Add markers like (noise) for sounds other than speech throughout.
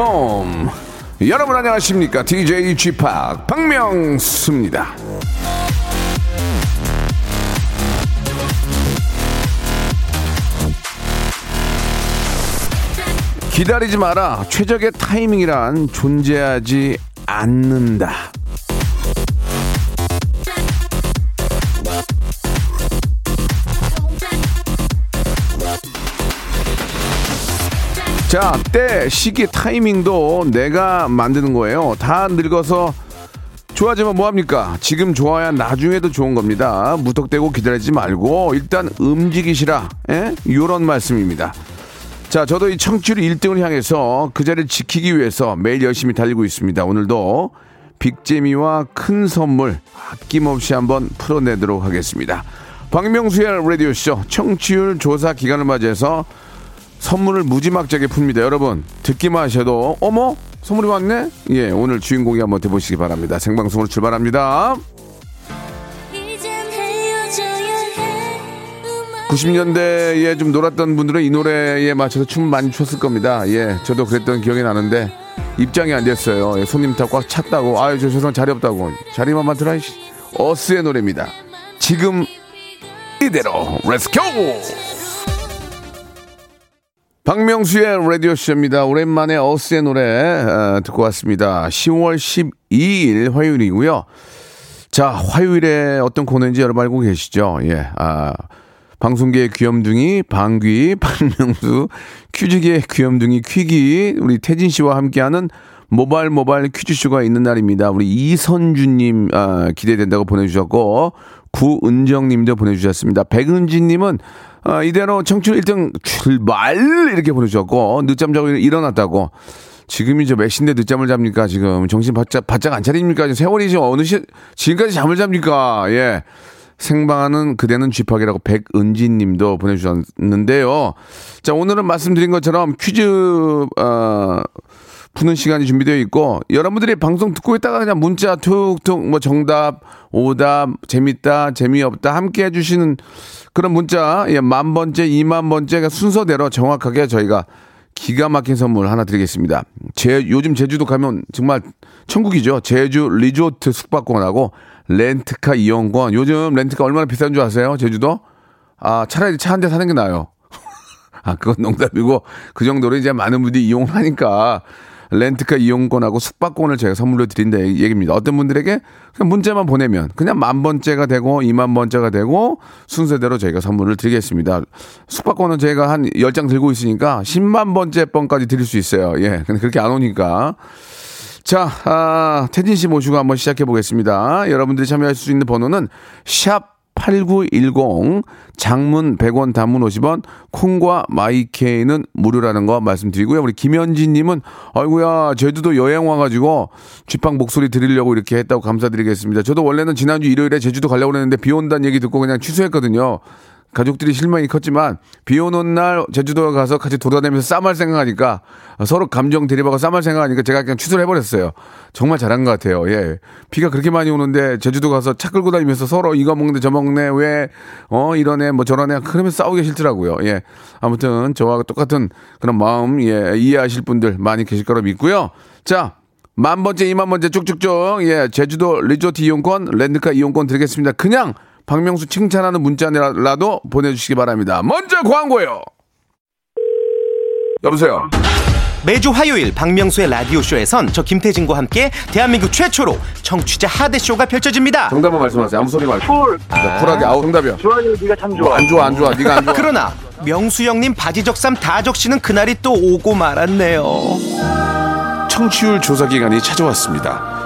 welcome. 여러분 안녕하십니까? DJ g p 박명수입니다. 기다리지 마라. 최적의 타이밍이란 존재하지 않는다. 자, 때, 시기, 타이밍도 내가 만드는 거예요. 다 늙어서 좋아지면 뭐합니까? 지금 좋아야 나중에도 좋은 겁니다. 무턱대고 기다리지 말고 일단 움직이시라. 예? 요런 말씀입니다. 자, 저도 이 청취율 1등을 향해서 그 자리를 지키기 위해서 매일 열심히 달리고 있습니다. 오늘도 빅재미와 큰 선물 아낌없이 한번 풀어내도록 하겠습니다. 박명수의 라디오쇼 청취율 조사 기간을 맞이해서 선물을 무지막지하게 풉니다. 여러분, 듣기만 하셔도, 어머? 선물이 왔네? 예, 오늘 주인공이 한번 돼보시기 바랍니다. 생방송으로 출발합니다. 90년대에 좀 놀았던 분들은 이 노래에 맞춰서 춤 많이 췄을 겁니다. 예, 저도 그랬던 기억이 나는데 입장이 안 됐어요. 예, 손님 다 꽉 찼다고. 아유, 저 죄송 자리 없다고. 자리만 만들어. 어스의 노래입니다. 지금 이대로 Let's go! 박명수의 라디오쇼입니다. 오랜만에 어스의 노래 어, 듣고 왔습니다. 10월 12일 화요일이고요. 자, 화요일에 어떤 코너인지 여러분 알고 계시죠? 예, 아, 방송계의 귀염둥이, 방귀, (laughs) 박명수, 퀴즈계의 귀염둥이, 퀴귀, 우리 태진 씨와 함께하는 모발 모발 퀴즈쇼가 있는 날입니다. 우리 이선주님, 아, 기대된다고 보내주셨고, 구은정님도 보내주셨습니다. 백은지님은 아, 이대로 청춘 1등 출발! 이렇게 보내주셨고, 늦잠 자고 일어났다고. 지금이 저몇 시인데 늦잠을 잡니까, 지금. 정신 바짝, 바짝 안 차립니까? 세월이 지금 어느 시, 지금까지 잠을 잡니까? 예. 생방하는 그대는 쥐팍이라고 백은진 님도 보내주셨는데요. 자, 오늘은 말씀드린 것처럼 퀴즈, 어, 푸는 시간이 준비되어 있고 여러분들이 방송 듣고 있다가 그냥 문자 툭툭 뭐 정답 오답 재밌다 재미없다 함께 해주시는 그런 문자 예, 만 번째 이만 번째 순서대로 정확하게 저희가 기가 막힌 선물 하나 드리겠습니다. 제 요즘 제주도 가면 정말 천국이죠. 제주 리조트 숙박권하고 렌트카 이용권. 요즘 렌트카 얼마나 비싼 줄 아세요? 제주도? 아 차라리 차 한 대 사는 게 나아요. (laughs) 아 그건 농담이고 그 정도로 이제 많은 분들이 이용을 하니까 렌트카 이용권하고 숙박권을 제가 선물로 드린다 얘기입니다. 어떤 분들에게 그냥 문자만 보내면 그냥 만 번째가 되고 2만 번째가 되고 순서대로 저희가 선물을 드리겠습니다. 숙박권은 저희가 한 10장 들고 있으니까 10만 번째 번까지 드릴 수 있어요. 예. 근데 그렇게 안 오니까. 자, 아, 태진 씨 모시고 한번 시작해 보겠습니다. 여러분들이 참여할 수 있는 번호는 샵 8910 장문 100원 단문 50원 콩과 마이케이는 무료라는 거 말씀드리고요. 우리 김현진 님은 아이고야 제주도 여행 와 가지고 쥐빵 목소리 들으려고 이렇게 했다고 감사드리겠습니다. 저도 원래는 지난주 일요일에 제주도 가려고 했는데 비 온다는 얘기 듣고 그냥 취소했거든요. 가족들이 실망이 컸지만 비 오는 날 제주도 가서 같이 돌아다니면서 싸말 생각하니까 서로 감정 대립하고 싸말 생각하니까 제가 그냥 취소를 해버렸어요. 정말 잘한 것 같아요. 예. 비가 그렇게 많이 오는데 제주도 가서 차 끌고 다니면서 서로 이거 먹네 저 먹네 왜 어 이러네 뭐 저러네 그러면서 싸우기 싫더라고요. 예. 아무튼 저와 똑같은 그런 마음 예 이해하실 분들 많이 계실 거라 믿고요. 자. 만 번째, 이만 번째 쭉쭉쭉, 예, 제주도 리조트 이용권, 렌트카 이용권 드리겠습니다. 그냥 박명수 칭찬하는 문자라도 보내주시기 바랍니다. 먼저 광고요. 여보세요. 매주 화요일 박명수의 라디오쇼에선 저 김태진과 함께 대한민국 최초로 청취자 하대쇼가 펼쳐집니다. 정답만 말씀하세요. 아무 소리 말고. 쿨. 쿨하게. 아우 정답이야. 좋아요, 네가 참 좋아. 안 좋아, 안 좋아. 네가 안 좋아. 그러나 명수 형님 바지 적삼 다 적시는 그날이 또 오고 말았네요. 청취율 조사 기간이 찾아왔습니다.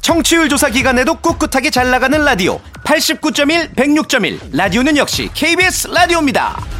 청취율 조사 기간에도 꿋꿋하게 잘 나가는 라디오 89.1 106.1 라디오는 역시 KBS 라디오입니다.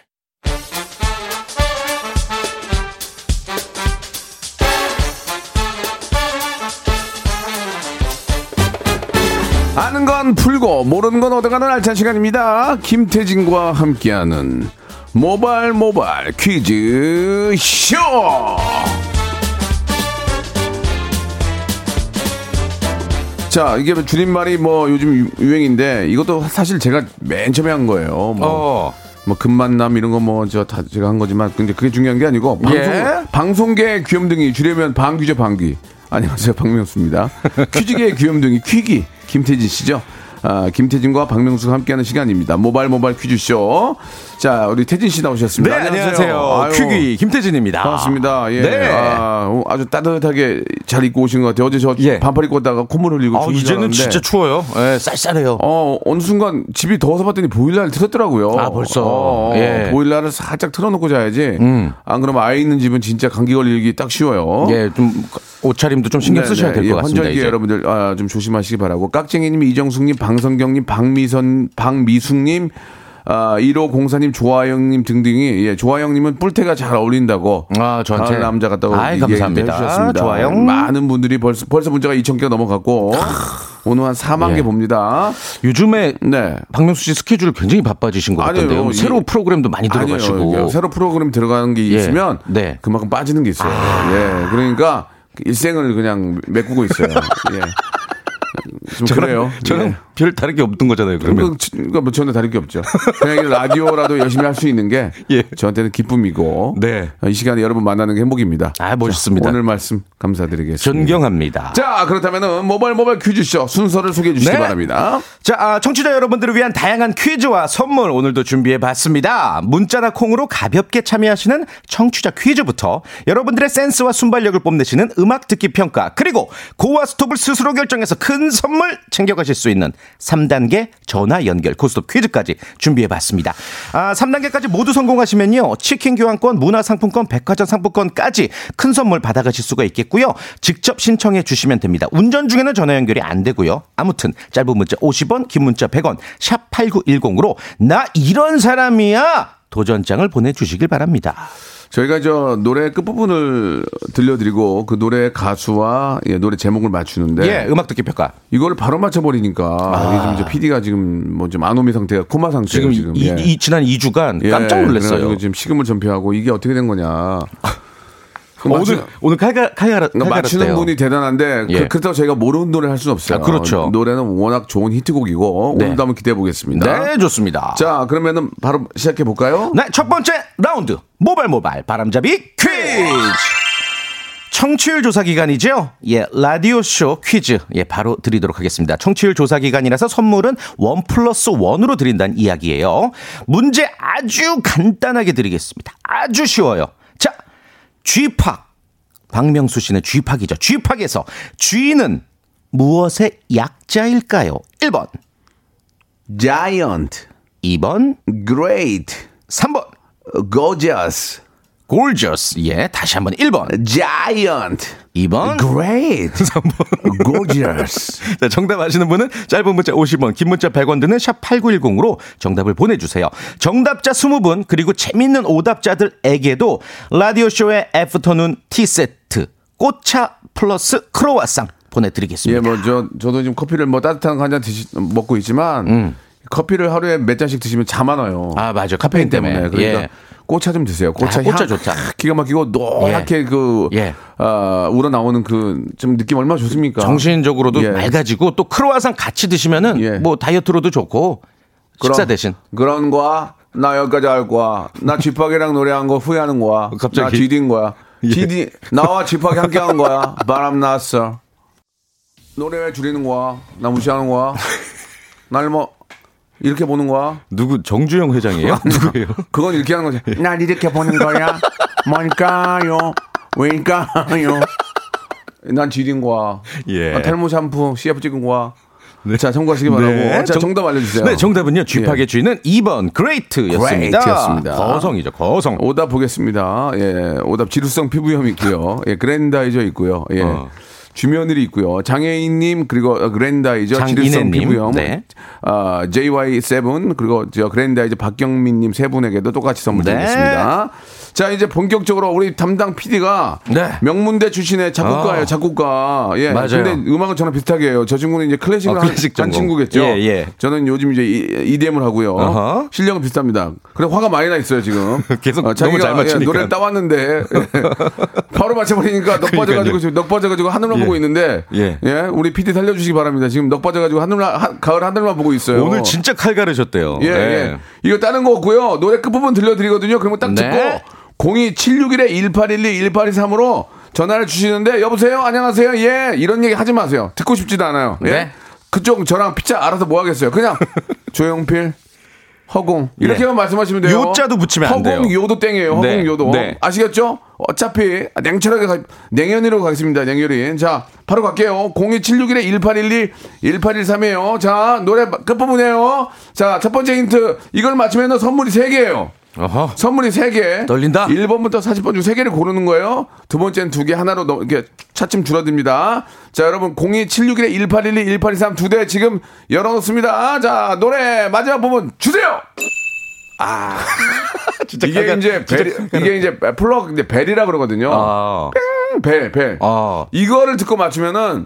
아는 건 풀고 모르는 건 얻어가는 알찬 시간입니다. 김태진과 함께하는 모발 모발 퀴즈 쇼. 자 이게 줄임말이 뭐 요즘 유- 유행인데 이것도 사실 제가 맨 처음에 한 거예요. 뭐, 어. 뭐 금만남 이런 거 뭐 저 다 제가 한 거지만 근데 그게 중요한 게 아니고 방송 예. 방송계 귀염둥이 줄이면 방귀죠 방귀. 안녕하세요 (laughs) 박명수입니다. 퀴즈계의 귀염둥이 퀴기 김태진 씨죠. 아, 김태진과 박명수가 함께하는 시간입니다. 모바일 모바일 퀴즈쇼. 자, 우리 태진 씨 나오셨습니다. 네, 안녕하세요. 퀴기 김태진입니다. 반갑습니다. 예. 네. 아, 어, 아주 따뜻하게 잘 입고 오신 것 같아요. 어제 저 예. 반팔 입고 왔다가 콧물 흘리고 아, 이제는 진짜 추워요. 예, 쌀쌀해요. 어, 어느 순간 집이 더워서 봤더니 보일러를 틀었더라고요. 아, 벌써? 어, 예. 음. 보일러를 살짝 틀어놓고 자야지. 안 그러면 아이 있는 집은 진짜 감기 걸리기 딱 쉬워요. 예, 좀 옷차림도 좀 신경 네, 쓰셔야 네. 될 예, 것 같습니다. 환절기에 이제. 여러분들 아, 좀 조심하시기 바라고. 깍쟁이님, 이정숙님, 방 성경님, 박미선, 박미숙님, 아, 1호 공사님, 조아영님 등등이 예, 조아영님은 뿔테가 잘 어울린다고. 아, 저한테? 가을 남자 같다고 아이, 감사합니다. 해주셨습니다. 조아영. 많은 분들이 벌써 벌써 문자가 2천 개가 넘어갔고 오늘 한 4만 예. 개 봅니다. 요즘에 네. 박명수 씨 스케줄 굉장히 바빠지신 것 아니에요. 같던데요. 이- 새로 프로그램도 많이 들어가시고. 아니에요. 새로 프로그램 들어가는 게 예. 있으면 네. 그만큼 빠지는 게 있어요. 예. 그러니까 일생을 그냥 메꾸고 있어요. (laughs) 예. 좀 그래요. 저는 예. 별 다른 게 없던 거잖아요. 그러면. 그, 그러니까 뭐 저는 다를 게 없죠. 그냥 이 라디오라도 열심히 할 수 있는 게 (laughs) 예. 저한테는 기쁨이고 네. 이 시간에 여러분 만나는 게 행복입니다. 아, 멋있습니다. 자, 오늘 말씀 감사드리겠습니다. 존경합니다. 자 그렇다면은 모바일 모바일 퀴즈쇼 순서를 소개해 주시기 네. 바랍니다. 자, 아, 청취자 여러분들을 위한 다양한 퀴즈와 선물 오늘도 준비해 봤습니다. 문자나 콩으로 가볍게 참여하시는 청취자 퀴즈부터 여러분들의 센스와 순발력을 뽐내시는 음악 듣기 평가, 그리고 고와 스톱을 스스로 결정해서 큰 선물 챙겨가실 수 있는 3단계 전화 연결 고스톱 퀴즈까지 준비해 봤습니다. 아, 3단계까지 모두 성공하시면요. 치킨 교환권, 문화상품권, 백화점 상품권까지 큰 선물 받아가실 수가 있겠고요. 직접 신청해 주시면 됩니다. 운전 중에는 전화 연결이 안 되고요. 아무튼 짧은 문자 50원, 긴 문자 100원, 샵 8910으로 나 이런 사람이야! 도전장을 보내주시길 바랍니다. 저희가 저 노래 끝부분을 들려드리고 그 노래 가수와 예, 노래 제목을 맞추는데 예, 음악 듣기 평가. 이걸 바로 맞춰버리니까 요즘 이제 PD가 지금 뭐좀 안오미 상태가 코마 상태예요 지금, 지금. 이, 예. 이 지난 2주간 예, 깜짝 놀랐어요. 그래가지고 지금 식음을 전폐하고 이게 어떻게 된 거냐. 그 어, 맞추- 오늘, 오늘 칼가, 칼가, 그러니까 맞추는 분이 대단한데 예. 그, 렇다고 저희가 모르는 노래 할 수는 없어요. 아, 그렇죠. 노래는 워낙 좋은 히트곡이고 네. 오늘도 한번 기대해 보겠습니다. 네, 좋습니다. 자 그러면은 바로 시작해 볼까요? 네, 첫 번째 라운드 모발 모발 바람잡이 퀴즈. 청취율 조사 기간이죠? 예, 라디오 쇼 퀴즈. 예, 바로 드리도록 하겠습니다. 청취율 조사 기간이라서 선물은 one plus one으로 드린다는 이야기예요. 문제 아주 간단하게 드리겠습니다. 아주 쉬워요. 자, G팍. 박명수 씨는 G팍이죠. G팍에서 G는 무엇의 약자일까요? 1번, Giant, 2번, Great, 3번. Gorgeous, gorgeous. 예, 다시 한번 1번. Giant, 2번. Great, (laughs) Gorgeous. (laughs) 자, 정답 아시는 분은 짧은 문자 50원, 긴 문자 100원 드는 샵 8910으로 정답을 보내주세요. 정답자 20분, 그리고 재밌는 오답자들에게도 라디오쇼의 애프터눈 티세트, 꽃차 플러스 크로와상 보내드리겠습니다. 예, 뭐 저 저도 지금 커피를 뭐 따뜻한 거 한 잔 드시 먹고 있지만 커피를 하루에 몇 잔씩 드시면 잠 안 와요. 음. 아, 맞아. 카페인 때문에. 그러니까 예. 꽃차 좀 드세요. 꽃차 아, 꽃차 향 좋다. 기가 막히고 노랗게 그 예. 아, 우러 나오는 그 좀 느낌 얼마나 좋습니까? 정신적으로도 예. 맑아지고 또 크로와상 같이 드시면은 예. 뭐 다이어트로도 좋고 그럼 식사 대신. 그런 거야. 나 여기까지 할 거야. 나 쥐팍이랑 노래한 거 후회하는 거야. (laughs) 갑자기? 나 GD인 거야. 예. GD 나와 쥐팍이 함께 한 거야. 바람 났어. 노래 왜 줄이는 거야? 나 무시하는 거야? 날뭐 이렇게 보는 거야? 누구 정주영 회장이에요? (laughs) 누구예요? 그건 이렇게 하는 거지. 날 이렇게 보는 거야? 뭘까요? 왜일까요? 난 지린 거야. 예. 아, 탈모 샴푸 CF 찍은 거야. 자, 참고하시기 바라고. 자, 정- 정답 알려주세요. 네, 정답은요. 쥐파게 예. 쥐는 2번 그레이트였습니다. Great였습니다. 거성이죠, 거성. 오답 보겠습니다. 예, 오답 지루성 피부염 있고요. 예, 그랜다이저 있고요. 예. 어. 주면을이 있고요. 장애인님 그리고 어, 그랜다이저 장인애님. 피부염. 네. 아, JY7 그리고 저 그랜다이저 박경민님 세 분에게도 똑같이 선물 네. 드리겠습니다. 자 이제 본격적으로 우리 담당 PD가 네. 명문대 출신의 작곡가예요. 아. 작곡가. 예. 맞아요. 근데 음악은 저랑 비슷하게 해요. 저 친구는 이제 클래식을 어, 한- 클래식 한, 전공. 친구겠죠. 예, 예. 저는 요즘 이제 EDM을 하고요. 어허. 실력은 비슷합니다. 그래 화가 많이 나 있어요 지금. (laughs) 계속 어, 자기가 너무 잘 맞추니까. 예, 노래 따왔는데 예. (laughs) 바로 맞춰버리니까 넉 빠져가지고 지금 넉 빠져가지고 하늘만 예. 보고 있는데 예. 예. 우리 PD 살려주시기 바랍니다. 지금 넉 빠져가지고 하늘 하, 가을 하늘만 보고 있어요. 오늘 진짜 칼 가르셨대요. 예, 네. 예. 이거 다른 거 없고요. 노래 끝부분 들려드리거든요. 그러면 딱 듣고 네. 02761-1812-1823으로 전화를 주시는데 여보세요? 안녕하세요? 예. 이런 얘기 하지 마세요. 듣고 싶지도 않아요. 예. 네. 그쪽 저랑 피자 알아서 뭐 하겠어요. 그냥 (laughs) 조용필 허공 이렇게만 말씀하시면 돼요. 네. 요자도 붙이면 안 돼요. 허공 요도 땡이에요. 허공 네. 요도 네. 아시겠죠? 어차피 냉철하게 가, 냉연이로 가겠습니다. 냉연이. 자, 바로 갈게요. 02761-1812-1813이에요. 자, 노래 끝부분이에요. 자, 첫 번째 힌트. 이걸 맞추면 선물이 3개예요. 어허. 선물이 3개. 떨린다. 1번부터 40번 중 3개를 고르는 거예요. 두 번째는 2개, 하나로 넘, 이렇게 차츰 줄어듭니다. 자, 여러분, 02761-1812-1823 두 대 지금 열어놓습니다. 자, 노래 마지막 부분 주세요! (laughs) 진짜 이게 칼 이제 진짜 벨, 칼 이게 이제 플러그, 이제 벨이라 그러거든요. 아. 벨, 벨. 아. 이거를 듣고 맞추면은,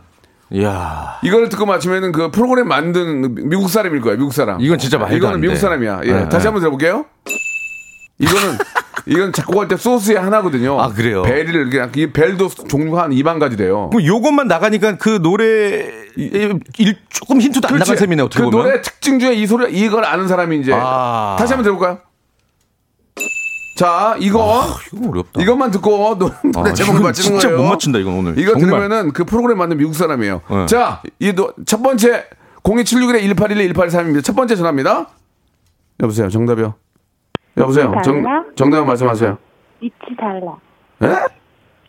이야. 이거를 듣고 맞추면은 그 프로그램 만든 미국 사람일 거예요, 미국 사람. 이건 진짜 말도 이거는 안 미국 돼. 사람이야. 예. 네, 다시 네. 한번 들어볼게요. 이거는, (laughs) 이건 작곡할 때 소스의 하나거든요. 아, 그래요? 벨을, 그냥, 이 벨도 종류가 한 2만 가지 돼요. 그럼 요것만 나가니까 그 노래 일 조금 힌트도 안 나간 셈이네 어떻게 그 보면. 노래 특징 중에 이 소리, 이걸 아는 사람이 이제. 아. 다시 한번 들어볼까요? 자, 이거. 이거 어렵다. 이것만 듣고 노- 노래 아, 제목을 맞히는 진짜 거예요. 못 맞춘다, 이건 오늘. 이거 정말. 들으면은 그 프로그램 만든 미국 사람이에요. 네. 자, 이 첫 번째 02761-1812-1823입니다. 첫 번째 전화입니다. 여보세요, 정답이요. 여보세요, 정, 달라? 정답 말씀하세요. 위치 달라. 예?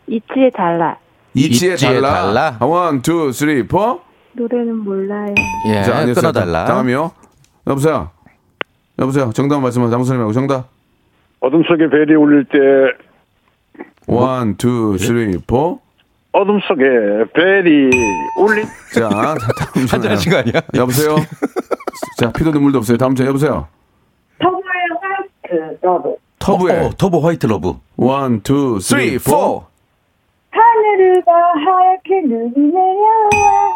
위치에 달라. 이치에 이치에 달라. 달라? one, two, three, four. 노래는 몰라요. 예, 자. 끊어달라. 다음이요. 여보세요. 여보세요. 정답 말씀하세요. 아무 소리 말고 정답. 어둠 속에 벨이 울릴 때 one, two, three, four. 어둠 속에 벨이 울릴 자, 다음 (laughs) 한잔. 하신 거 아니야? 여보세요. (laughs) 자, 피도 눈물도 없어요. 다음 전화 여보세요. White Love. 터브의 어, 터보 White Love. one, two, 3, three, 4. four. 하늘을 봐 하얗게 눈이 내려와.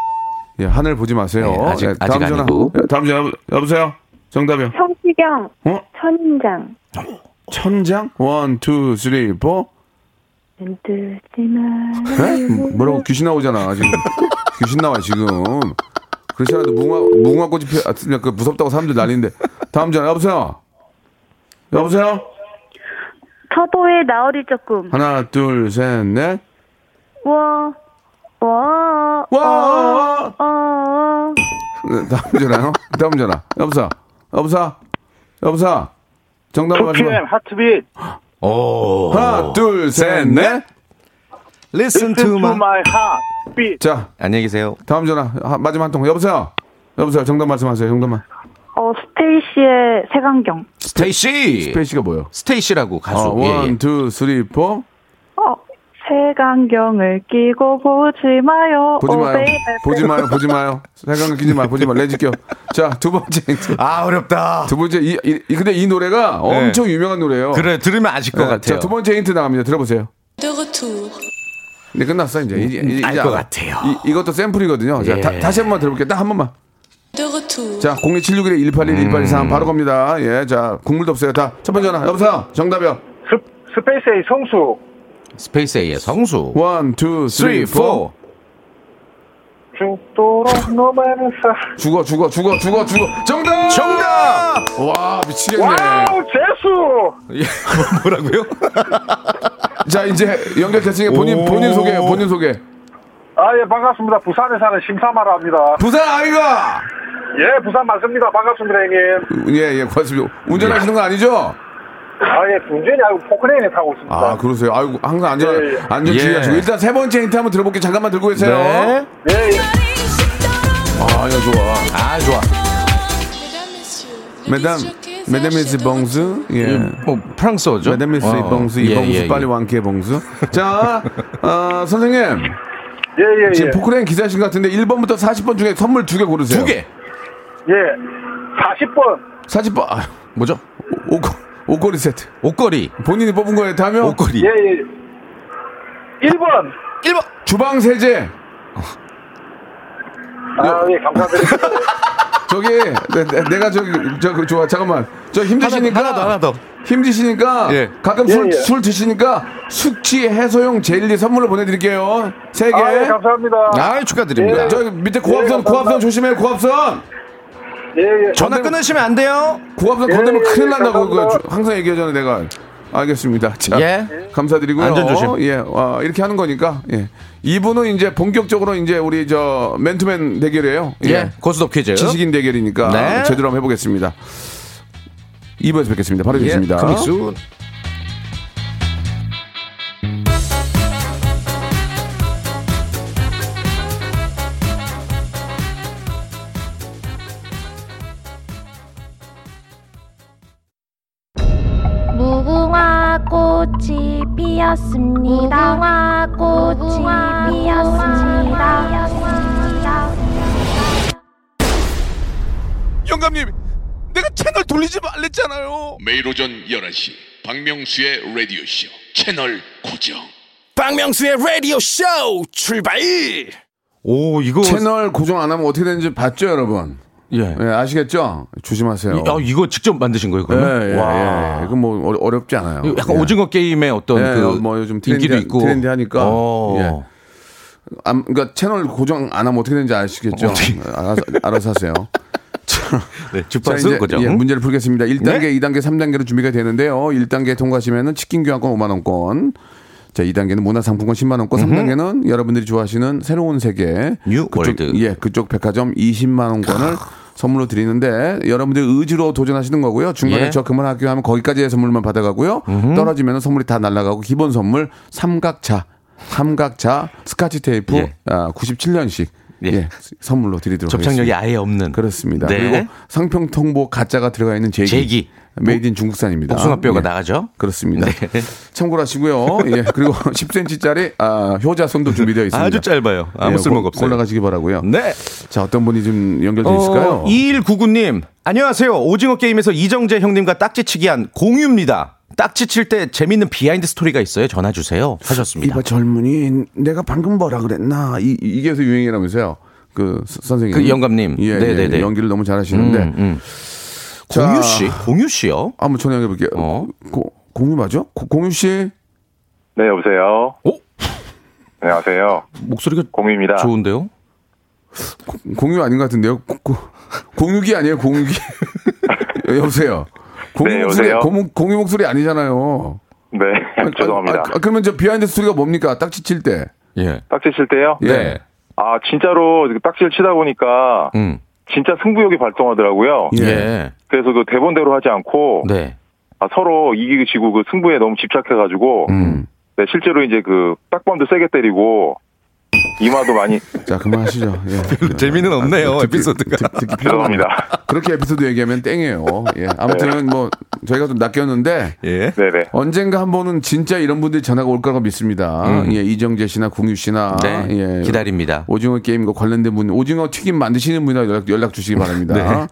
예, 하늘 보지 마세요. 네, 아직- 예, 아직 다음 전화. 아니고. 예, 다음 전화 여보- 여보세요. 정답이요. 성시경. 어? 천장. 천장? one, two, three, four. 예? 뭐라고 귀신 나오잖아 지금. (laughs) 귀신 나와 지금. 그렇지 않아도 무궁화 무궁화 꽃이 피, 아, 그 무섭다고 사람들 난리인데. 다음 전화 여보세요. 여보세요. 터보의 나얼이 조금. 하나, 둘, 셋, 넷. 와. 와. 와. 어. 네, 다음 전화요. 다음 전화. 여보세요. 여보세요. 여보세요. 정답 말씀. 2PM Heartbeat 오. 하나, 둘, 셋, 넷. Listen to my. my heart 자, 안녕히 계세요. 다음 전화. 하- 마지막 한 통. 여보세요. 여보세요. 정답 말씀하세요. 정답만. 어, 스테이시의 색안경. 스테이시. 스페이시가 뭐예요? 스테이시라고 가수. 어, 예, 예. one, two, three, four. 어, 색안경을 끼고 보지 마요. 보지 오, 마요. baby. 보지 마요. 보지 마요. 색안경 끼지 마. 보지 마. 레지 껴. 자, 두 번째. 아 어렵다. 두 번째 이, 이- 이- 근데 이 노래가 엄청 유명한 노래예요. 그래 들으면 아실 것 네, 같아요. 자, 두 번째 힌트 나갑니다. 들어보세요. 네, 끝났어 이제. 이제, 이제 알 이제 것 알아. 같아요. 이, 이것도 샘플이거든요. 자, 예. 다, 다시 한 번 들어볼게요. 딱 한 번만. 자, 02761 181 183 바로 갑니다. 예, 자, 국물도 없어요. 다 첫 번째 전화. 여보세요. 정답이요. 스, 스페이스의 성숙 스페이스 A의 성숙. one, two, three, 3, 4. four. 죽도록 너만을 사 죽어, 죽어, 죽어, 죽어, 죽어. 정답! 정답! 와, 미치겠네. Wow 재수 예, (laughs) 뭐라고요? 자, 이제 연결됐으니까 본인, 오. 본인 소개, 본인 소개. 아, 아, 예, 반갑습니다. 부산에 사는 심사마라 합니다. 부산 아이가! 예, 부산 맞습니다. 반갑습니다, 형님. 예, 예, 고맙습니다. 운전하시는 거 아니죠? 아, 예, 운전이 아니고 포크레인에 타고 있습니다. 아, 그러세요. 아이고, 항상 안전, 예, 예. 안전 예. 주의하시고. 일단 세 번째 힌트 한번 들어볼게요. 잠깐만 들고 계세요. 네. 예, 예. 아, 이거 좋아. 아, 좋아. Mesdames, mesdames messieurs bonjour. 예. 뭐 프랑스어죠? mesdames messieurs 어. bonjour, 이 예, 봉주, 예, 빨리 예. 완쾌 봉주. 자, 어, 선생님. 예, 예, 지금 예. 포크레인 기사신 것 같은데 1번부터 40번 중에 선물 두 개 고르세요. 두 개. 예. 40번. 40번. 아, 뭐죠? 옷, 옷걸이 세트. 옷걸이. 본인이 뽑은 거에 다면 옷걸이. 예, 예. 1번. 1번. 주방 세제. 아, 예, 감사드립니다. (laughs) 저기 내, 내가 저기 저 그, 좋아 잠깐만 저 힘드시니까 하나 더, 하나 더. 힘드시니까 예. 가끔 예, 술, 예. 술 드시니까 숙취 해소용 젤리 선물로 보내드릴게요 세 개. 아, 예, 감사합니다. 아, 축하드립니다. 예. 저 밑에 고압선 예, 감사합니다. 고압선 조심해요 고압선 예, 예. 전화 끊으시면 안 돼요. 고압선 예, 건들면 예, 큰일 예, 난다고. 주- 항상 얘기하잖아요 내가 알겠습니다 자 예. 감사드리고요 안전 조심. 예 어, 이렇게 하는 거니까 예 이분은 이제 본격적으로 이제 우리 저 맨투맨 대결이에요 예. 고스톱 퀴즈. 지식인 대결이니까 네. 제대로 한번 해보겠습니다. 2부에서 뵙겠습니다. 바로 예. 뵙겠습니다. 금 말랬잖아요. 매일 오전 11시 박명수의 라디오 쇼 채널 고정 박명수의 라디오 쇼 출발! 오, 이거. 채널 고정 안 하면 어떻게 되는지 봤죠, 여러분? 예. 예, 아시겠죠? 조심하세요. 이- 아, 이거 직접 만드신 거예요, 예, 그러면? 예, 예. 이건 뭐 어려- 어렵지 않아요. 약간 예. 오징어 게임의 어떤 예, 그뭐 요즘 트렌디, 인기도 있고 트렌디 하니까. 어. 예. 아, 그러니까 채널 고정 안 하면 어떻게 되는지 아시겠죠? 어떻게- 알아서, 알아서 하세요. 네, 자, 주파수 이제 그죠? 예, 문제를 풀겠습니다. 1단계, 네? 2단계, 3단계로 준비가 되는데요. 1단계 통과하시면은 치킨 교환권 5만 원권. 자, 2단계는 문화상품권 10만 원권, 3단계는 여러분들이 좋아하시는 새로운 세계 new 그쪽, world. 예, 그쪽 백화점 20만 원권을 선물로 드리는데 여러분들 의지로 도전하시는 거고요. 중간에 예. 저 그만할게요 하면 거기까지의 선물만 받아가고요. 떨어지면 선물이 다 날아가고 기본 선물 삼각자, 삼각자 스카치 테이프 예. 아, 97년식 예. 예, 선물로 드리도록 접착력이 하겠습니다. 아예 없는 그렇습니다. 네. 그리고 상평통보 가짜가 들어가 있는 제기. 제기. made in 중국산입니다. 복숭아뼈가 예. 나가죠? 그렇습니다. 네. 참고로 하시고요. 예. 그리고 (laughs) 10cm짜리 아, 효자손도 준비되어 있습니다. 아주 짧아요. 아무 예, 쓸모가 고- 없어요. 올라가시기 바라고요. 네. 자, 어떤 분이 좀 연결돼 있을까요? 어, 2199님, 안녕하세요. 오징어 게임에서 이정재 형님과 딱지치기 한 공유입니다. 딱지 칠 때 재밌는 behind story가 있어요. 전화 주세요. 하셨습니다. 이봐 젊은이 내가 방금 뭐라 그랬나 이, 이게 요새 유행이라면서요. 그 서- 선생님. 그 영감님. 예, 네네네. 예, 연기를 너무 잘하시는데. 음, 음. 자, 공유 씨, 공유 씨요? 한번 전화해 볼게요. 어. 고, 공유 맞죠? 고- 공유 씨. 네, 여보세요. 오? 안녕하세요. 목소리가 공유입니다. 좋은데요? 공유 아닌 것 같은데요. 고, 고, 공유기 아니에요, 공유기. (laughs) 여보세요. 공유 네, 목소리, 여보세요? 공유, 공유 목소리 아니잖아요. 네, 아, (laughs) 죄송합니다. 아, 아, 그러면 저 behind story가 뭡니까? 딱지 칠 때. 예. 딱지 칠 때요? 예. 네. 아, 진짜로 그 딱지를 치다 보니까 음. 진짜 승부욕이 발동하더라고요. 예. 예. 그래서 그 대본대로 하지 않고 네. 아, 서로 이기고 지고 그 승부에 너무 집착해가지고 음. 네, 실제로 이제 그 딱밤도 세게 때리고 이마도 많이 자, 그만하시죠. 예. (laughs) 재미는 없네요, 듣기- 에피소드가. 듣- 듣기 필요합니다. 죄송합니다. 그렇게 에피소드 얘기하면 땡이에요. 예. 아무튼 뭐 저희가 좀 낚였는데 예. 네네. 언젠가 한 번은 진짜 이런 분들이 전화가 올 거라고 믿습니다. 음. 예, 이정재 씨나 공유 씨나 네. 예. 기다립니다. 오징어 게임과 관련된 분, 오징어 튀김 만드시는 분이나 연락, 연락 주시기 바랍니다. (laughs) 네.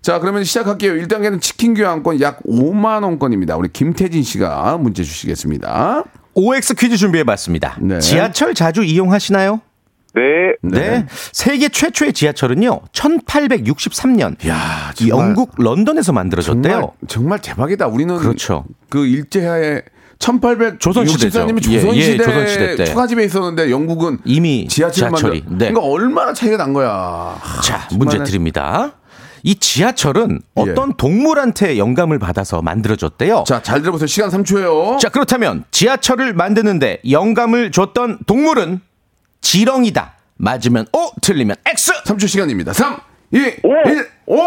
자, 그러면 시작할게요. 1단계는 치킨 교환권 약 5만 원권입니다. 우리 김태진 씨가 문제 주시겠습니다. OX 퀴즈 준비해 봤습니다. 네. 지하철 자주 이용하시나요? 네. 네. 세계 최초의 지하철은요, 1863년 야, 영국 런던에서 만들어졌대요. 정말, 정말 대박이다. 우리는 그렇죠. 그 일제하에 1800 조선시대죠. 64년이면 예, 조선시대, 예, 조선시대 때. 초가집에 있었는데 영국은 이미 지하철 지하철이. 만들. 네. 그러니까 얼마나 차이가 난 거야. 자, 정말. 문제 드립니다. 이 지하철은 예. 어떤 동물한테 영감을 받아서 만들어졌대요. 자, 잘 들어보세요. 시간 3초예요. 자, 그렇다면 지하철을 만드는데 영감을 줬던 동물은 지렁이다. 맞으면 O, 틀리면 X. 3초 시간입니다. 3, 2, 1, 5.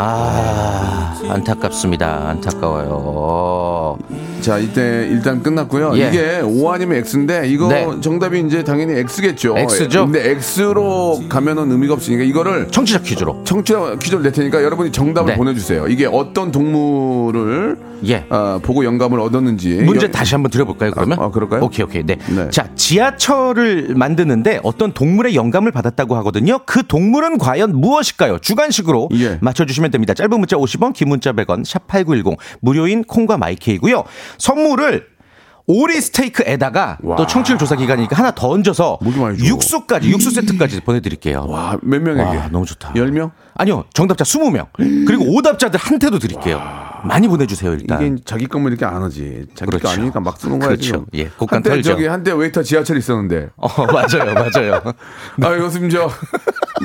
아, 안타깝습니다. 안타까워요. 자, 이때 일단 끝났고요. 예. 이게 O 아니면 X인데 이거 네. 정답이 이제 당연히 X겠죠. X죠. 근데 X로 가면은 의미가 없으니까 이거를 청취자 퀴즈로. 청취자 퀴즈를 낼 테니까 여러분이 정답을 네. 보내주세요. 이게 어떤 동물을 예. 어, 보고 영감을 얻었는지. 문제 여- 다시 한번 드려볼까요, 그러면? 아, 아, 그럴까요? 오케이, 오케이. 네. 네. 자, 지하철을 만드는데 어떤 동물의 영감을 받았다고 하거든요. 그 동물은 과연 무엇일까요? 주관식으로 예. 맞춰주시면 됩니다. 짧은 문자 50원, 긴 문자 100원, 샵 8910. 무료인 콩과 마이케이고요. 선물을 오리 스테이크에다가 와. 또 청취율 조사 기간이니까 하나 더 얹어서. 육수까지, 육수 세트까지 보내드릴게요. 와, 몇 명에게? 와, 너무 좋다. 10명? 아니요, 정답자 20명. 그리고 오답자들 한테도 드릴게요. 많이 보내주세요, 일단. 이게 자기 거면 이렇게 안 하지. 자기 거 그렇죠. 아니니까 막 쓰는 거야 그렇죠. 지금. 예, 곡간 한때 털죠. 저기 한때 웨이터 지하철 있었는데. (laughs) 어, 맞아요, 맞아요. (laughs) 아 요즘 저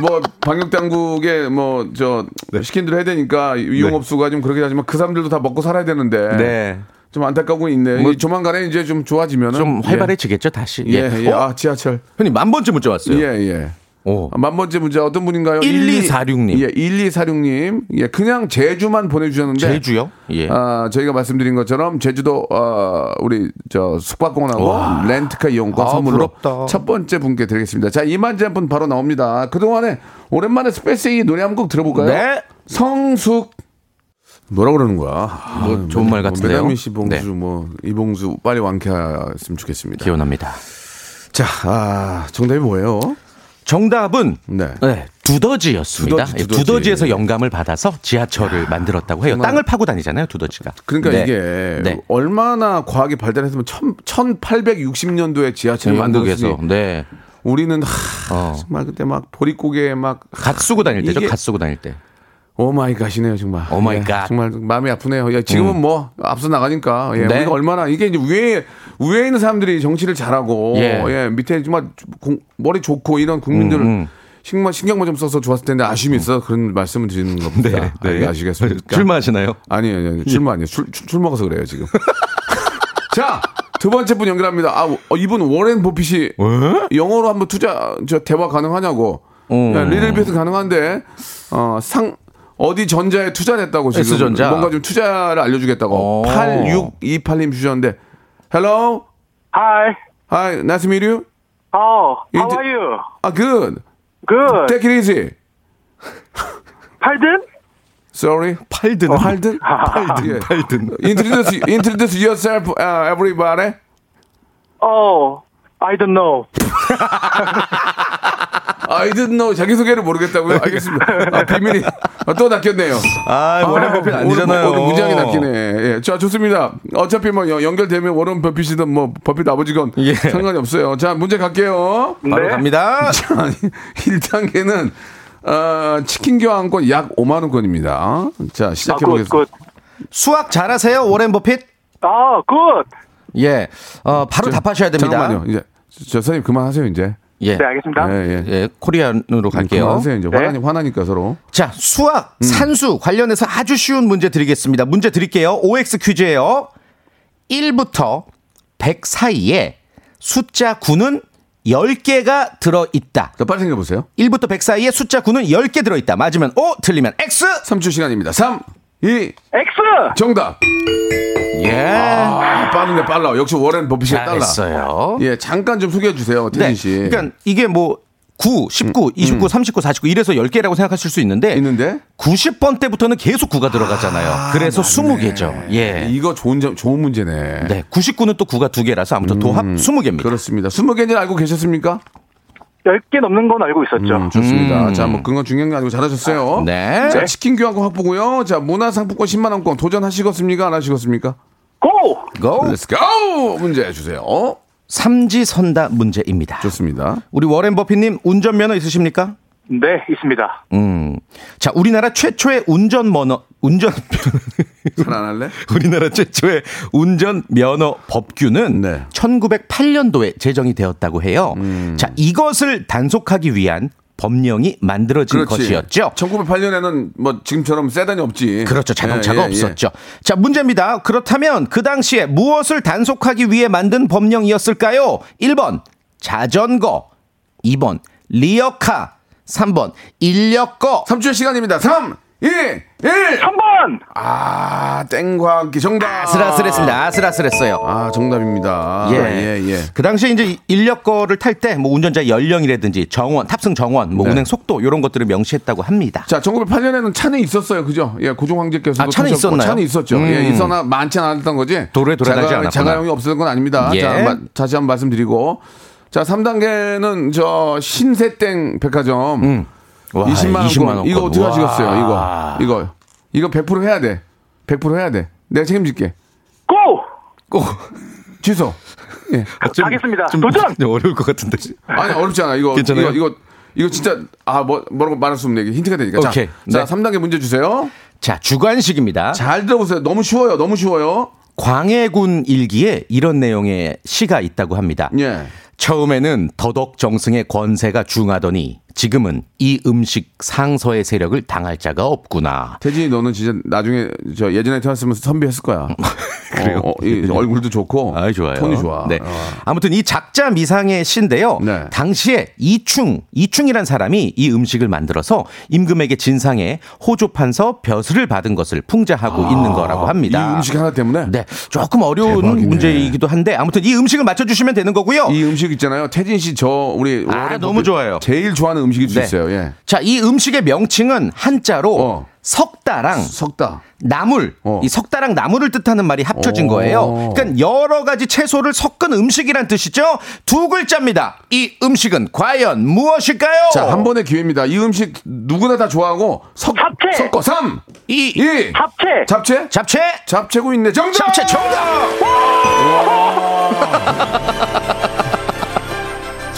뭐 방역 당국에 뭐 저 시킨 대로 해야 되니까 유흥업소가 좀 그렇게 하지만 그 사람들도 다 먹고 살아야 되는데. 네. 좀 안타까운 있네. 뭐이 조만간에 이제 좀 좋아지면은 좀 활발해지겠죠, 다시. 예, 예. 예. 어? 아 지하철. 형님, 만 번째 문자 왔어요. 예, 예. 오. 아, 만 번째 문제 어떤 분인가요? 1246 님. 예, 1246님. 예, 그냥 제주만 보내주셨는데. 제주요? 예. 아, 저희가 말씀드린 것처럼 제주도, 어, 우리, 저, 숙박권하고 렌트카 이용권 아, 선물로 부럽다. 첫 번째 분께 드리겠습니다. 자, 이만재 분 바로 나옵니다. 그동안에 오랜만에 스페이스 이 노래 한 곡 들어볼까요? 네. 성숙. 뭐라 그러는 거야? 뭐 좋은 말 같은데요. mesdames messieurs bonjour, 네. 뭐, 이봉주 빨리 완쾌했으면 좋겠습니다. 기원합니다. 자, 아, 정답이 뭐예요? 정답은 네. 네, 두더지였습니다. 두더지, 예, 두더지. 두더지 에서 영감을 받아서 지하철을 만들었다고 해요. 정말. 땅을 파고 다니잖아요, 두더지가. 그러니까 네. 이게 네. 얼마나 과학이 발달했으면 1860년도에 지하철을 영국에서 만들었으니 네. 우리는 하, 어. 정말 그때 막 보릿고개에 막 갓 쓰고 다닐 때죠. 갓 쓰고 다닐 때. Oh my God이네요 정말. Oh my 예, God. 정말 마음이 아프네요. 예, 지금은 뭐 앞서 나가니까 예, 네. 우리가 얼마나 이게 이제 위에 위에 있는 사람들이 정치를 잘하고 예. 예, 밑에 정말 공- 머리 좋고 이런 국민들 음, 음. 신경 신경만 좀 써서 좋았을 텐데 아쉬움이 있어 서 그런 말씀을 드리는 겁니다. 아, 아시겠습니까? 출마하시나요? 아니에요, 아니에요. 출마 아니에요. 술, 술, 술 먹어서 그래요, 지금. (laughs) 자, 두 번째 분 연결합니다. 아, 어, 이분 워렌 버핏이 영어로 한번 투자, 저 대화 가능하냐고. 어. 야, little bit 가능한데, 어, 상, 어디 전자에 투자를 했다고 지금. S전자. 뭔가 좀 투자를 알려주겠다고. 어. 8628님 주셨는데, Hello? Hi. Hi, nice to meet you. Oh, how Inter- are you? 아, good. Good. Take it easy. Pardon? Sorry. 팔든. 팔든? 팔든. 팔든. Introduce, introduce yourself, uh, everybody. Oh, I don't know. I didn't know 자기소개를 모르겠다고요? 알겠습니다. 아, 비밀이 아, 또 낚였네요. 아, 워렌 버핏 아니잖아요. 오늘, 오늘 무지하게 낚이네. 예. 자, 좋습니다. 어차피 뭐 연- 연결되면 워런 버핏이든 뭐 버핏 아버지건 예. 상관이 없어요. 자, 문제 갈게요. 바로 네. 갑니다. 자, 1단계는 어, 치킨 교환권 약 5만 원권입니다. 자, 시작해 보겠습니다. good. 수학 잘하세요, 워렌 버핏? Oh, good. 예. 어, 바로 답하셔야 됩니다. 잠깐만요. 이제 저 선생님 그만하세요, 이제. 예. 네, 알겠습니다. 예, 예. 예, 코리안으로 갈게요. 그만하세요, 이제. 네. 화나니, 화나니까 서로. 자, 수학, 산수 관련해서 아주 쉬운 문제 드리겠습니다. 문제 드릴게요. OX 퀴즈예요. 1부터 100 사이에 숫자 9는 10개가 들어있다. 자, 빨리 생각해보세요. 1부터 100 사이에 숫자 9는 10개 들어있다. 맞으면 O, 틀리면 X. 3초 시간입니다. 3, 2, X. 정답. 예. 아, 빠르네, 빨라. 역시 워렌 버핏이 빨라. 잘했어요. 예, 잠깐 좀 소개해 주세요, 네. 태진 씨. 그러니까 이게 뭐 9, 19, 29, 39, 49 이래서 10개라고 생각하실 수 있는데 있는데 90번 때부터는 계속 9가 들어가잖아요. 그래서 20개죠. 예. 이거 좋은 점, 좋은 문제네. 네. 99는 또 9가 2개라서 아무튼 도합 20개입니다. 그렇습니다. 20개인지 알고 계셨습니까? 10개 넘는 건 알고 있었죠. 음, 좋습니다. 자, 뭐 그건 중요한 게 아니고 잘하셨어요. 네. 자, 치킨 교환권 확보고요. 자, 문화상품권 10만 원권 도전하시겠습니까? 안 하시겠습니까? Go. 고! Let's go! 문제 주세요. 삼지선다 문제입니다. 좋습니다. 우리 워렌 버핏님 운전면허 있으십니까? 네, 있습니다. 음. 자, 우리나라 최초의 운전면허, 운전, 잘안 할래? 우리나라 최초의 운전 면허 법규는 네. 1908년도에 제정이 되었다고 해요. 자, 이것을 단속하기 위한 법령이 만들어진 것이었죠. 1908년에는 뭐 지금처럼 세단이 없지. 그렇죠. 자동차가 예, 예, 예. 없었죠. 자, 문제입니다. 그렇다면 그 당시에 무엇을 단속하기 위해 만든 법령이었을까요? 1번 자전거, 2번 리어카, 3번 인력거. 3초의 시간입니다. 3, 2, 1. 3번! 아, 땡과 함께 정답. 아슬아슬했습니다. 아슬아슬했어요. 아, 정답입니다. 예. 예, 예. 그 당시에 이제 인력거를 탈 때 뭐 운전자 연령이라든지 정원, 탑승 정원, 뭐 네. 운행 속도 이런 것들을 명시했다고 합니다. 자, 1908년에는 차는 있었어요. 그죠? 예, 고종 황제께서도 아, 차는 있었나요? 차는 있었죠. 음. 예, 있어나 많지는 않았던 거지. 도로에 돌아다니지 자가, 않았구나. 자가용이 없었던 건 아닙니다. 예. 자, 마- 다시 한번 말씀드리고. 자, 3단계는 저 신세땡 백화점 음. 와, 20만 원. 20만 원권. 이거 어떻게 와. 하시겠어요? 이거. 이거. 이거 100% 해야 돼. 100% 해야 돼. 내가 책임질게. 고! 꼭 취소. 예. 가겠습니다. 도전! 좀 어려울 것 같은데. 아니 어렵지 않아. 이거 괜찮아요? 이거 이거 이거 진짜 아 뭐 뭐라고 말할 수 없네. 힌트가 되니까. 오케이. 자, 네. 자 3단계 문제 주세요. 자, 주관식입니다. 잘 들어보세요. 너무 쉬워요. 너무 쉬워요. 광해군 일기에 이런 내용의 시가 있다고 합니다. 예. 처음에는 더덕 정승의 권세가 중하더니 지금은 이 음식 상서의 세력을 당할 자가 없구나. 태진이 너는 진짜 나중에 저 예전에 태어났으면 선비했을 거야. (laughs) 그래요? 어, 어, 이 얼굴도 좋고 아, 좋아요. 톤이 좋아. 네. 어. 아무튼 이 작자 미상의 시인데요. 네. 당시에 이충, 이충이란 사람이 이 음식을 만들어서 임금에게 진상에 호조판서 벼슬을 받은 것을 풍자하고 있는 거라고 합니다. 아, 이 음식 하나 때문에 네. 조금 어려운 대박이네. 문제이기도 한데 아무튼 이 음식을 맞춰 주시면 되는 거고요. 이 음식 있잖아요. 태진 씨 저 우리 아, 너무 좋아요. 제일 좋아하는 음식일 수 네. 있어요. 예. 자, 이 음식의 명칭은 한자로 어. 석다랑 석다. 나물, 어. 이 석다랑 나물을 뜻하는 말이 합쳐진 오. 거예요. 그러니까 여러 가지 채소를 섞은 음식이란 뜻이죠. 두 글자입니다. 이 음식은 과연 무엇일까요? 자, 한 번의 기회입니다. 이 음식 누구나 다 좋아하고 석 잡채! 섞어 3이2 잡채! 잡채? 잡채, 잡채고 있네. 정답! 잡채 정답. (laughs)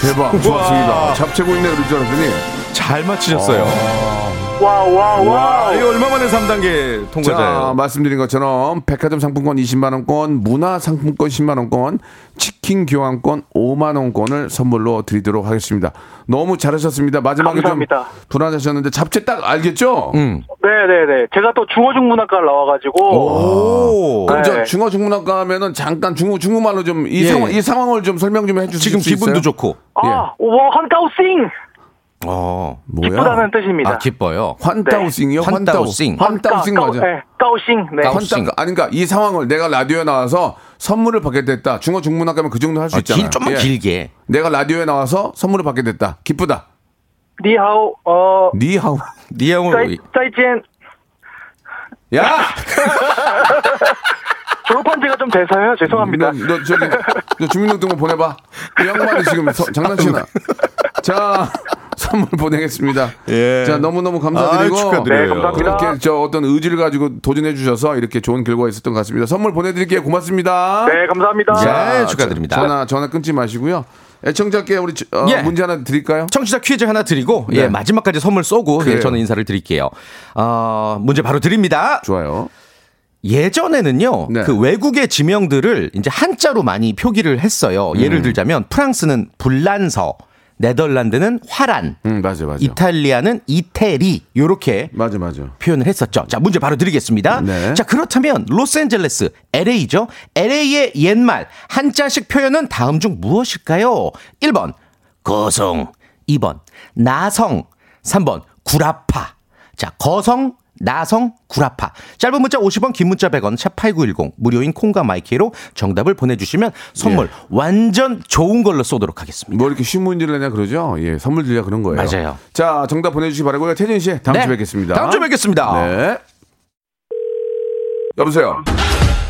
대박. 좋았습니다. 잡채고 있네 그럴 줄 알았더니 잘 맞히셨어요. 와, 와, 와. 이거 얼마 만에 3단계 자, 통과자예요? 말씀드린 것처럼 백화점 상품권 20만 원권, 문화 상품권 10만 원권, 치킨 교환권 5만 원권을 선물로 드리도록 하겠습니다. 너무 잘하셨습니다. 마지막에 감사합니다. 좀 불안하셨는데 잡채 딱 알겠죠? 음. 네네네. 제가 또 중어중문학과를 나와가지고. 오. 그럼 저 네. 중어 중문학과 하면은 잠깐 중국 중국말로 좀이 예. 상황 이 상황을 좀 설명 좀 해주실 지금 수 있어요? 기분도 좋고. 아, 예. 와, 한가우싱! 어. 뭐야? 기쁘다는 뜻입니다. 아, 기뻐요. 환타우싱이요? 환타우싱. 환타우싱 까- 맞아. 네, 까우싱. 네. 까우싱. 환타 아니 그러니까 이 상황을 내가 라디오에 나와서 선물을 받게 됐다. 중어 중문학과면 그 정도 할수 아, 있잖아요. 길, 좀만 예. 길게. 내가 라디오에 나와서 선물을 받게 됐다. 기쁘다. 니하오, 어, 니하오. 니하오. 짜이, 짜이젠. 야! (laughs) 졸업한 지가 좀 돼서요. 죄송합니다. 너, 너 저기 너 주민등록번 보내봐. 이 양반이 지금 서- 장난치나. (laughs) 자 (laughs) 선물 보내겠습니다. 예. 자 너무 너무 감사드리고 아이, 축하드려요. 네, 감사합니다. 그렇게 저 어떤 의지를 가지고 도전해 주셔서 이렇게 좋은 결과가 있었던 것 같습니다. 선물 보내드릴게요. 고맙습니다. 네, 감사합니다. 네, 자, 축하드립니다. 전화 전화 끊지 마시고요. 애청자께 우리 저- 어, 예. 문제 하나 드릴까요? 청취자 퀴즈 하나 드리고 네. 예, 마지막까지 선물 쏘고 예. 저는 인사를 드릴게요. 어, 문제 바로 드립니다. 좋아요. 예전에는요, 네. 그 외국의 지명들을 이제 한자로 많이 표기를 했어요. 음. 예를 들자면 프랑스는 불란서, 네덜란드는 화란, 음 맞아 맞아. 이탈리아는 이태리 요렇게 맞아 맞아. 표현을 했었죠. 자, 문제 바로 드리겠습니다. 네. 자, 그렇다면 로스앤젤레스, LA죠. LA의 옛말 한자식 표현은 다음 중 무엇일까요? 1번 거성, 2번 나성, 3번 구라파. 자, 거성, 나성, 구라파. 짧은 문자 50원, 긴 문자 100원, 샵8910. 무료인 콩과 마이키로 정답을 보내주시면 선물 완전 좋은 걸로 쏘도록 하겠습니다. 뭐 이렇게 쉬운 문제를 내냐 그러죠? 예, 선물 드리려 그런 거예요. 맞아요. 자, 정답 보내주시기 바라고요. 태진 씨, 다음 네. 주에 뵙겠습니다. 다음 주에 뵙겠습니다. 네. 여보세요.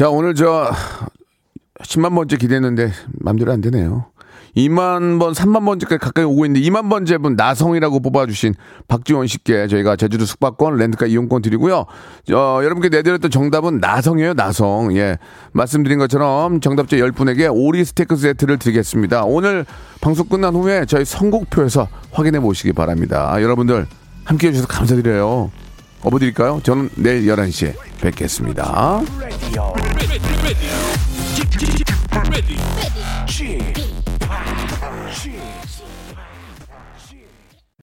자, 오늘 저 10만 번째 기대했는데 맘대로 안 되네요. 2만 번, 3만 번째까지 가까이 오고 있는데 2만 번째 분 나성이라고 뽑아주신 박지원 씨께 저희가 제주도 숙박권, 렌트카 이용권 드리고요. 어, 여러분께 내드렸던 정답은 나성이에요, 나성. 예. 말씀드린 것처럼 정답자 10분에게 오리 스테이크 세트를 드리겠습니다. 오늘 방송 끝난 후에 저희 선곡표에서 확인해 보시기 바랍니다. 여러분들 함께 해주셔서 감사드려요. 업어드릴까요? 저는 내일 11시에 뵙겠습니다.